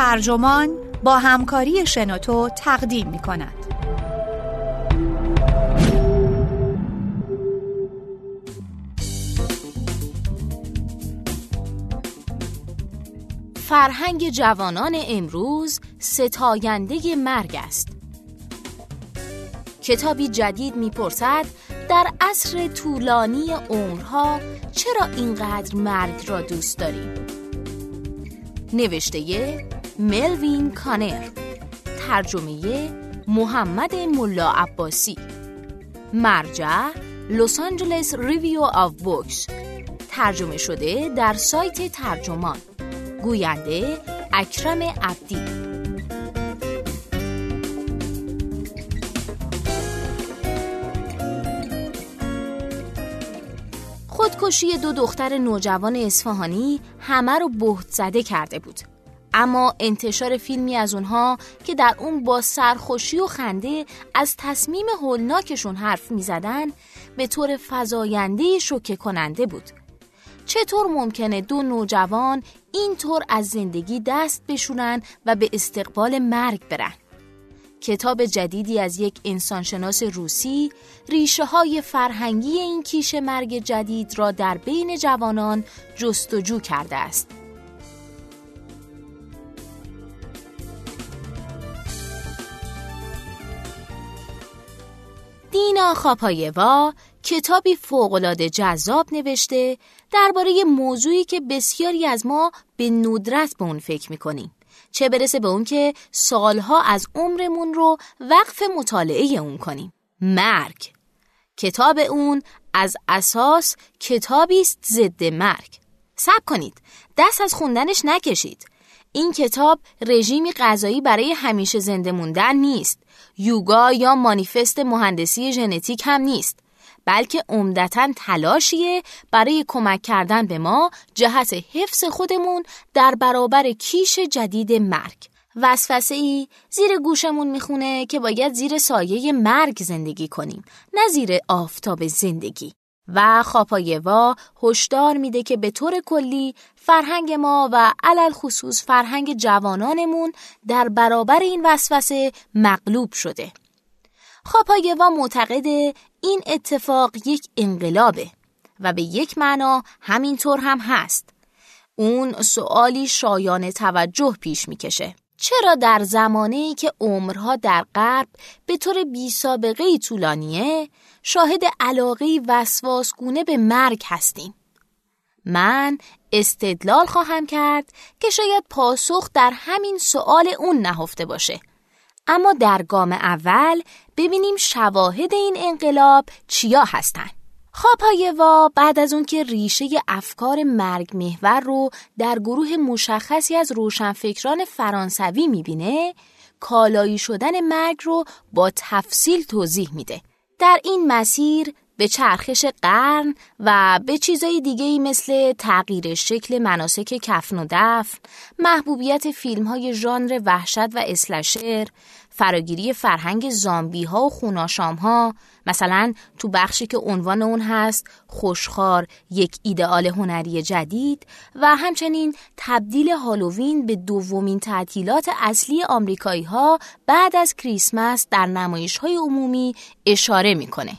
ترجمان با همکاری شنوتو تقدیم می کند. فرهنگ جوانان امروز ستاینده مرگ است. کتابی جدید می‌پرسد در عصر طولانی عمرها چرا اینقدر مرگ را دوست داریم؟ نوشته ملوین کانر ترجمه محمد ملا عباسی مرجع لس آنجلس ریویو آف بوکس ترجمه شده در سایت ترجمان گوینده اکرم عبدی. خودکشی دو دختر نوجوان اصفهانی همه رو بهت زده کرده بود. اما انتشار فیلمی از اونها که در اون با سرخوشی و خنده از تصمیم هولناکشون حرف می زدن به طور فضاینده شوکه کننده بود چطور ممکنه دو نوجوان اینطور از زندگی دست بشونن و به استقبال مرگ برن کتاب جدیدی از یک انسانشناس روسی ریشه های فرهنگی این کیش مرگ جدید را در بین جوانان جستجو کرده است. دینا خاپایوا کتابی فوقالعاده جذاب نوشته درباره موضوعی که بسیاری از ما به ندرت به اون فکر می‌کنیم. چه برسه به اون که سالها از عمرمون رو وقف مطالعه اون کنیم. مرگ. کتاب اون از اساس کتابی است ضد مرگ. صبر کنید. دست از خوندنش نکشید. این کتاب رژیمی غذایی برای همیشه زنده موندن نیست. یوگا یا مانیفست مهندسی ژنتیک هم نیست. بلکه عمدتا تلاشیه برای کمک کردن به ما جهت حفظ خودمون در برابر کیش جدید مرگ. وسوسه ای زیر گوشمون می‌خونه که باید زیر سایه مرگ زندگی کنیم نه زیر آفتاب زندگی. و خاپایوا هشدار میده که به طور کلی فرهنگ ما و علل خصوص فرهنگ جوانانمون در برابر این وسوسه مغلوب شده خاپایوا معتقده این اتفاق یک انقلابه و به یک معنا همینطور هم هست. اون سوالی شایان توجه پیش می‌کشه. چرا در زمانی که عمرها در غرب به طور بی سابقه طولانیه شاهد علاقه وسواسگونه به مرگ هستیم؟ من استدلال خواهم کرد که شاید پاسخ در همین سوال اون نهفته باشه اما در گام اول ببینیم شواهد این انقلاب چیا هستند. خاپایوا بعد از اون که ریشه افکار مرگ محور رو در گروه مشخصی از روشنفکران فرانسوی می‌بینه کالایی شدن مرگ رو با تفصیل توضیح میده. در این مسیر به چرخش قرن و به چیزای دیگه مثل تغییر شکل مناسک کفن و دفن، محبوبیت فیلم های ژانر وحشت و اسلشر، فراگیری فرهنگ زامبی ها و خوناشام ها مثلا تو بخشی که عنوان اون هست خوشخار یک ایدئال هنری جدید و همچنین تبدیل هالووین به دومین تعطیلات اصلی آمریکایی ها بعد از کریسمس در نمایش های عمومی اشاره می‌کنه.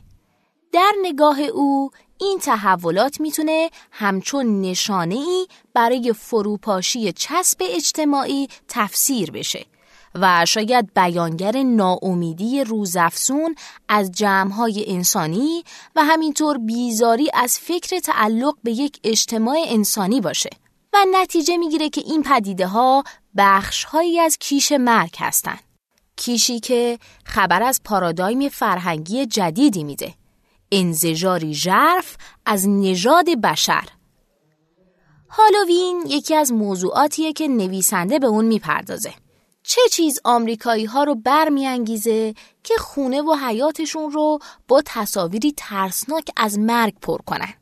در نگاه او این تحولات می‌تونه همچون نشانه ای برای فروپاشی چسب اجتماعی تفسیر بشه و شاید بیانگر ناامیدی روزافسون از جمعهای انسانی و همینطور بیزاری از فکر تعلق به یک اجتماع انسانی باشه و نتیجه می‌گیره که این پدیده ها بخش هایی از کیش مرگ هستند. کیشی که خبر از پارادایم فرهنگی جدیدی میده. انزجاری ژرف از نژاد بشر. هالووین یکی از موضوعاتیه که نویسنده به اون می‌پردازه. چه چیز آمریکایی ها رو برمیانگیزه که خونه و حیاتشون رو با تصاویری ترسناک از مرگ پر کنن؟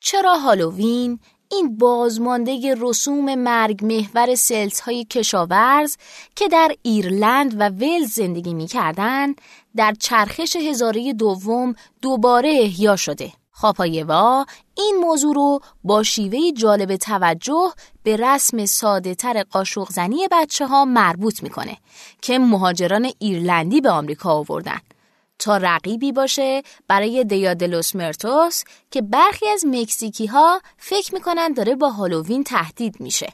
چرا هالووین این بازمانده رسوم مرگ محور سلس های کشاورز که در ایرلند و ولز زندگی می کردن در چرخش هزاره دوم دوباره احیا شده؟ خاپایوا این موضوع رو با شیوه جالب توجه به رسم ساده تر قاشق زنی بچه ها مربوط می‌کنه که مهاجران ایرلندی به آمریکا آوردن تا رقیبی باشه برای دیادلوس مرتوس که برخی از مکزیکی ها فکر می‌کنن داره با هالووین تهدید میشه.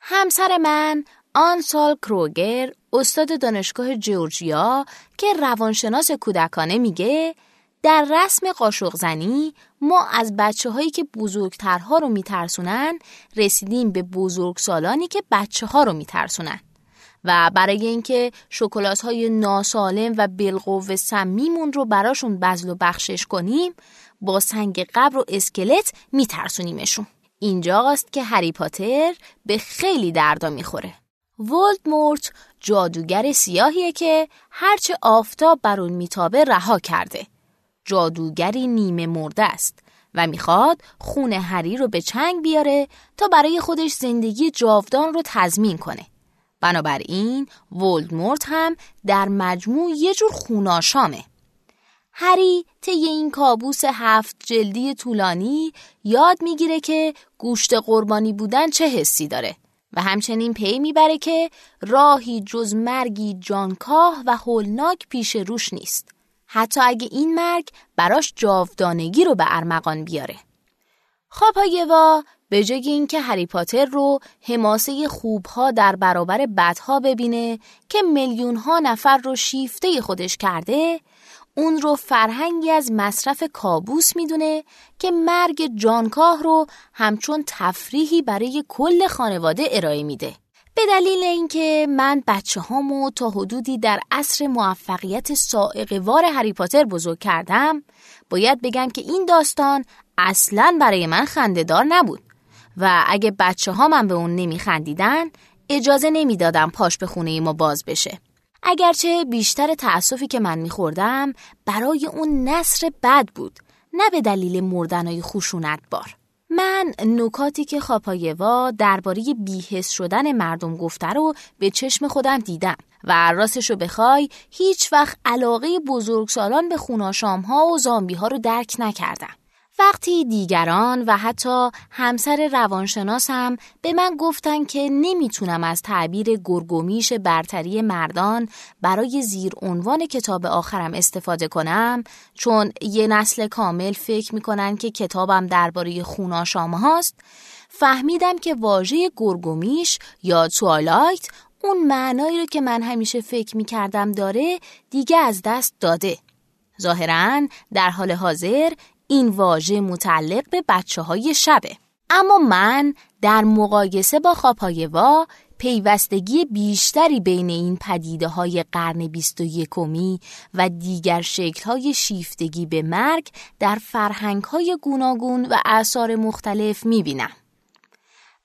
همسر من آنسال کروگر استاد دانشگاه جورجیا که روانشناس کودکانه میگه در رسم قاشق زنی ما از بچه هایی که بزرگترها رو میترسونن رسیدیم به بزرگ سالانی که بچه ها رو میترسونن. و برای اینکه شکلات های ناسالم و بالقوه سمیمون رو براشون بزل و بخشش کنیم با سنگ قبر و اسکلت میترسونیمشون. اینجاست که هری پاتر به خیلی دردا می‌خوره. ولدمورت جادوگر سیاهیه که هرچه آفتاب بر اون میتابه رها کرده. جادوگری نیمه مرده است و می‌خواد خون هری رو به چنگ بیاره تا برای خودش زندگی جاودان رو تضمین کنه. بنابراین ولدمورت هم در مجموع یه جور خوناشامه. هری طی این کابوس هفت جلدی طولانی یاد می‌گیره که گوشت قربانی بودن چه حسی داره و همچنین پی می‌بره که راهی جز مرگی جانکاه و هولناک پیش روش نیست. حتی اگه این مرگ براش جاودانگی رو به ارمغان بیاره. خاپایوا به جای اینکه هری پاتر رو حماسه خوبها در برابر بدها ببینه که میلیون ها نفر رو شیفته خودش کرده اون رو فرهنگی از مصرف کابوس می‌دونه که مرگ جانکاه رو همچون تفریحی برای کل خانواده ارائه میده. به دلیل اینکه من بچه هامو تا حدودی در عصر موفقیت وار هری پاتر بزرگ کردم باید بگم که این داستان اصلا برای من خندهدار نبود و اگه بچه ها من به اون نمیخندیدن اجازه نمی‌دادم پاش به خونه ما باز بشه. اگرچه بیشتر تأسفی که من میخوردم برای اون نصر بد بود نه به دلیل مردنای خشونت بار. من نکاتی که خاپایوا درباره بیهس شدن مردم گفته رو به چشم خودم دیدم و راستشو بخوای هیچ وقت علاقه بزرگسالان به خوناشام ها و زامبی ها رو درک نکردم. وقتی دیگران و حتی همسر روانشناسم به من گفتن که نمی‌تونم از تعبیر گرگومیش برتری مردان برای زیر عنوان کتاب آخرم استفاده کنم چون یه نسل کامل فکر می‌کنن که کتابم درباره خوناشام هاست فهمیدم که واژه گرگومیش یا توالایت اون معنایی رو که من همیشه فکر می‌کردم داره دیگه از دست داده. ظاهرا در حال حاضر این واژه متعلق به بچه های شبه. اما من در مقایسه با خاپایوا پیوستگی بیشتری بین این پدیده های قرن بیست و یکمی و دیگر شکل های شیفتگی به مرگ در فرهنگ های گوناگون و اثار مختلف می بینم.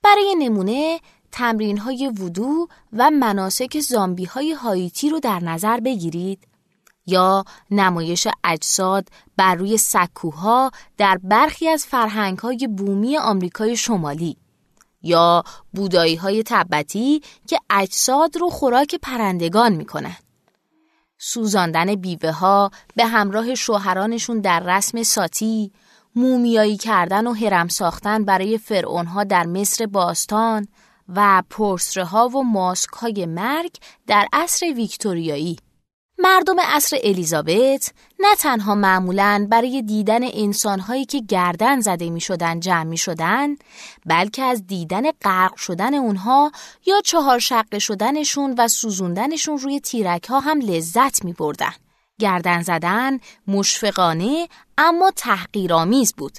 برای نمونه تمرین های ودو و مناسک زامبی های هایتی رو در نظر بگیرید یا نمایش اجساد بر روی سکوها در برخی از فرهنگ های بومی آمریکای شمالی یا بودایی های تبتی که اجساد رو خوراک پرندگان می‌کنن. سوزاندن بیوه ها به همراه شوهرانشون در رسم ساتی، مومیایی کردن و هرم ساختن برای فرعون ها در مصر باستان و پرسره ها و ماسک های مرگ در عصر ویکتوریایی. مردم عصر الیزابت نه تنها معمولا برای دیدن انسانهایی که گردن زده می شدن جمع می شدن بلکه از دیدن غرق شدن اونها یا چهار شقه شدنشون و سوزوندنشون روی تیرک ها هم لذت می بردن. گردن زدن مشفقانه اما تحقیرآمیز بود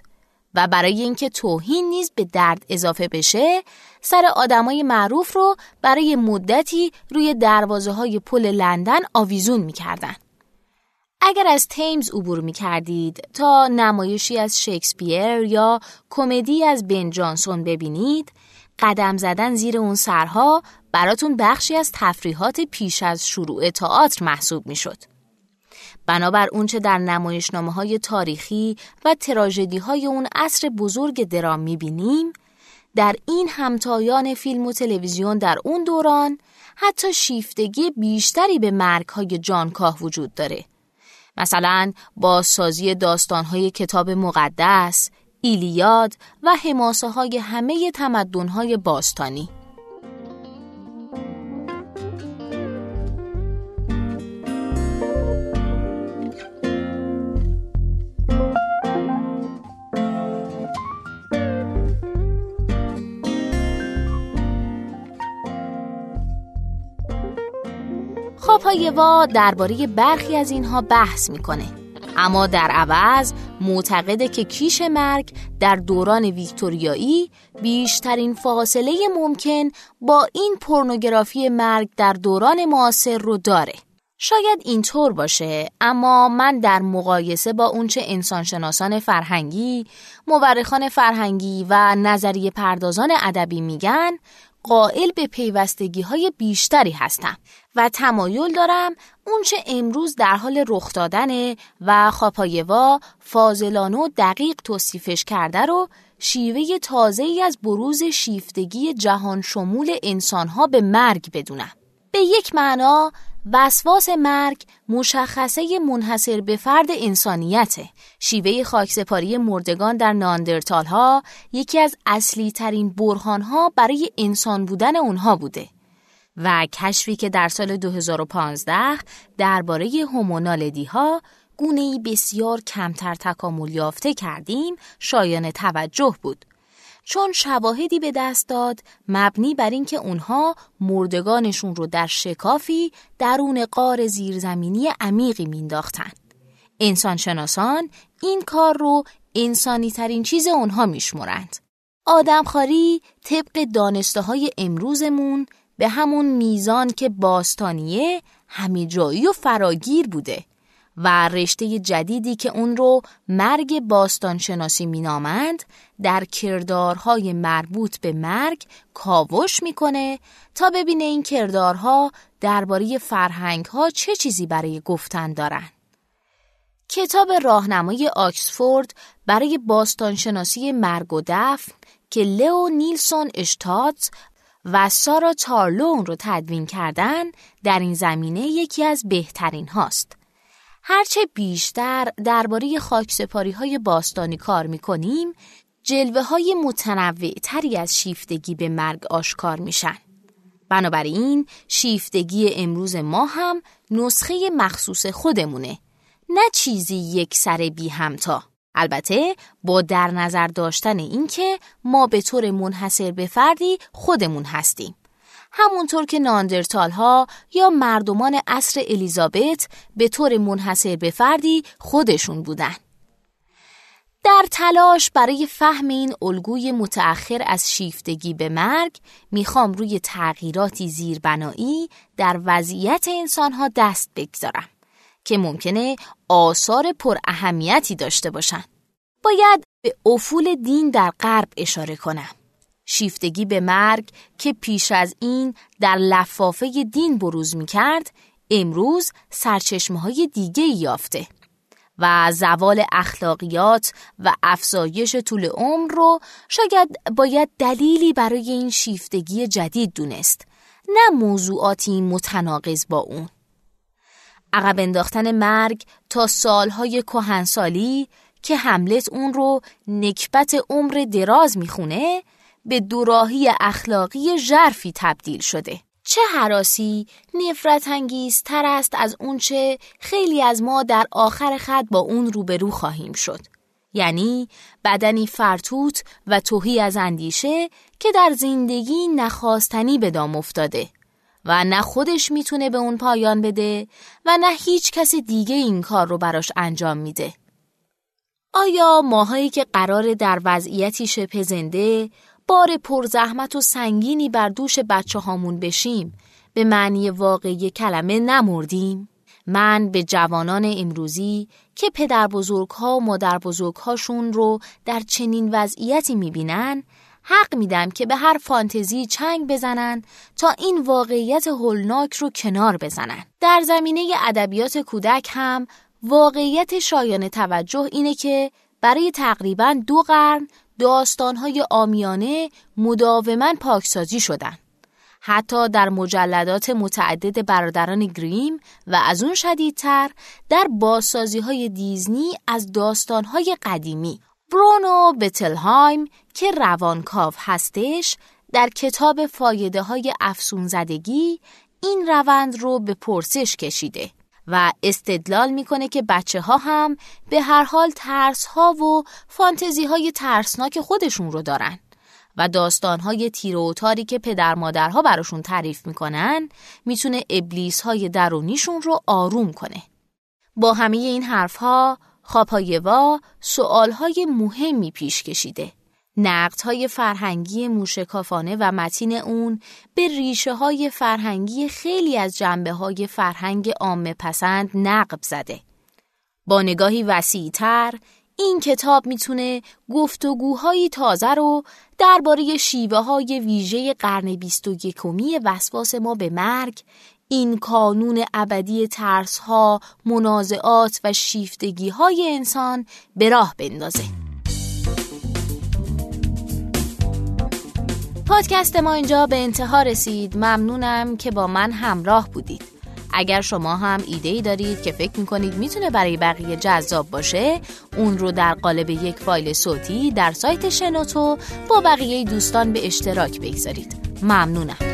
و برای اینکه توهین نیز به درد اضافه بشه سر آدمای معروف رو برای مدتی روی دروازه های پل لندن آویزون می‌کردن. اگر از تیمز عبور می کردید تا نمایشی از شکسپیر یا کمدی از بن جانسون ببینید قدم زدن زیر اون سرها براتون بخشی از تفریحات پیش از شروع تئاتر محسوب می شد. بنابر اونچه در نمایشنامه های تاریخی و تراژدی های اون عصر بزرگ درام می‌بینیم در این همتایان فیلم و تلویزیون در اون دوران حتی شیفتگی بیشتری به مرگ های جانکاه وجود داره مثلا بازسازی داستانهای کتاب مقدس، ایلیاد و حماسه های همه تمدنهای باستانی. وا درباره برخی از اینها بحث می‌کنه. اما در عوض معتقده که کیش مرگ در دوران ویکتوریایی بیشترین فاصله ممکن با این پورنوگرافی مرگ در دوران معاصر رو داره. شاید اینطور باشه اما من در مقایسه با اونچه انسانشناسان فرهنگی، مورخان فرهنگی و نظریه پردازان ادبی میگن قائل به پیوستگی های بیشتری هستم و تمایل دارم اونچه امروز در حال رخ دادنه و خاپایوا فاضلانه و دقیق توصیفش کرده رو شیوه تازه ای از بروز شیفتگی جهان شمول انسانها به مرگ بدونم. به یک معنا وسواس مرگ مشخصه منحصر به فرد انسانیته. شیوه خاکسپاری مردگان در ناندرتال ها یکی از اصلی ترین برهان ها برای انسان بودن اونها بوده. و کشفی که در سال 2015 درباره هومونالدی ها گونه بسیار کمتر تکامل یافته کردیم شایان توجه بود. چون شواهدی به دست داد مبنی بر اینکه اونها مردگانشون رو در شکافی درون قار زیرزمینی عمیقی مینداختن. انسانشناسان این کار رو انسانی ترین چیز اونها میشمرند. آدمخواری طبق دانسته های امروزمون به همون میزان که باستانیه همه جایی و فراگیر بوده و رشته جدیدی که اون رو مرگ باستانشناسی مینامند در کردارهای مربوط به مرگ کاوش می‌کنه تا ببینه این کردارها درباره فرهنگها چه چیزی برای گفتن دارن. کتاب راهنمای آکسفورد برای باستانشناسی مرگ و دفن که لئو نیلسون اشتات و سارا تارلون رو تدوین کردن در این زمینه یکی از بهترین هاست. هرچه بیشتر درباره خاکسپاری های باستانی کار می کنیم، جلوه های متنوع تری از شیفتگی به مرگ آشکار میشن. بنابراین شیفتگی امروز ما هم نسخه مخصوص خودمونه نه چیزی یک سر بی همتا. البته با در نظر داشتن اینکه ما به طور منحصر به فردی خودمون هستیم. همونطور که ناندرتال ها یا مردمان عصر الیزابت به طور منحصر به فردی خودشون بودن. در تلاش برای فهم این الگوی متأخر از شیفتگی به مرگ می‌خوام روی تغییراتی زیربنایی در وضعیت انسانها دست بگذارم. که ممکنه آثار پر اهمیتی داشته باشند. باید به افول دین در غرب اشاره کنم. شیفتگی به مرگ که پیش از این در لفافه دین بروز می کرد، امروز سرچشمه های دیگه یافته و زوال اخلاقیات و افزایش طول عمر رو شاید باید دلیلی برای این شیفتگی جدید دونست نه موضوعاتی متناقض با اون. عقب انداختن مرگ تا سالهای کهنسالی که حملت اون رو نکبت عمر دراز می‌خونه به دوراهی اخلاقی ژرفی تبدیل شده. چه حراسی نفرت تر است از اونچه خیلی از ما در آخر خط با اون روبرو خواهیم شد. یعنی بدنی فرتوت و توهی از اندیشه که در زندگی نخواستنی به دام افتاده و نه خودش می‌تونه به اون پایان بده و نه هیچ کس دیگه این کار رو براش انجام میده. آیا ماهایی که قرار در وضعیتی شبه زنده بار پرزحمت و سنگینی بر دوش بچه هامون بشیم به معنی واقعی کلمه نمردیم؟ من به جوانان امروزی که پدر بزرگ ها و مادر بزرگ هاشون رو در چنین وضعیتی می‌بینن حق میدم که به هر فانتزی چنگ بزنن تا این واقعیت هولناک رو کنار بزنن. در زمینه ادبیات کودک هم واقعیت شایان توجه اینه که برای تقریبا دو قرن داستانهای آمیانه مداوما پاکسازی شدن. حتی در مجلدات متعدد برادران گریم و از اون شدیدتر در بازسازی های دیزنی از داستان های قدیمی برونو بتلهایم که روانکاو هستش در کتاب فایده های افسون زدگی این روند رو به پرسش کشیده و استدلال می‌کنه که بچه ها هم به هر حال ترس ها و فانتزی های ترسناک خودشون رو دارن و داستانهای تیر و تاری که پدر مادرها براشون تعریف می‌کنن می‌تونه ابلیس های درونیشون رو آروم کنه. با همه این حرفها خاپایوا سوالهای مهمی پیش کشیده. های فرهنگی موشکافانه و متین اون به ریشه های فرهنگی خیلی از جنبه های فرهنگ عامه پسند نقب زده. با نگاهی وسیعتر این کتاب می‌تونه گفتگوهای تازه رو درباره شیوه های ویژه قرن بیست و یکمی وسواس ما به مرگ این کانون ابدی ترس ها، منازعات و شیفتگی های انسان به راه بندازه. پادکست ما اینجا به انتها رسید. ممنونم که با من همراه بودید. اگر شما هم ایده ای دارید که فکر می‌کنید می‌تونه برای بقیه جذاب باشه اون رو در قالب یک فایل صوتی در سایت شنوتو با بقیه دوستان به اشتراک بگذارید. ممنونم.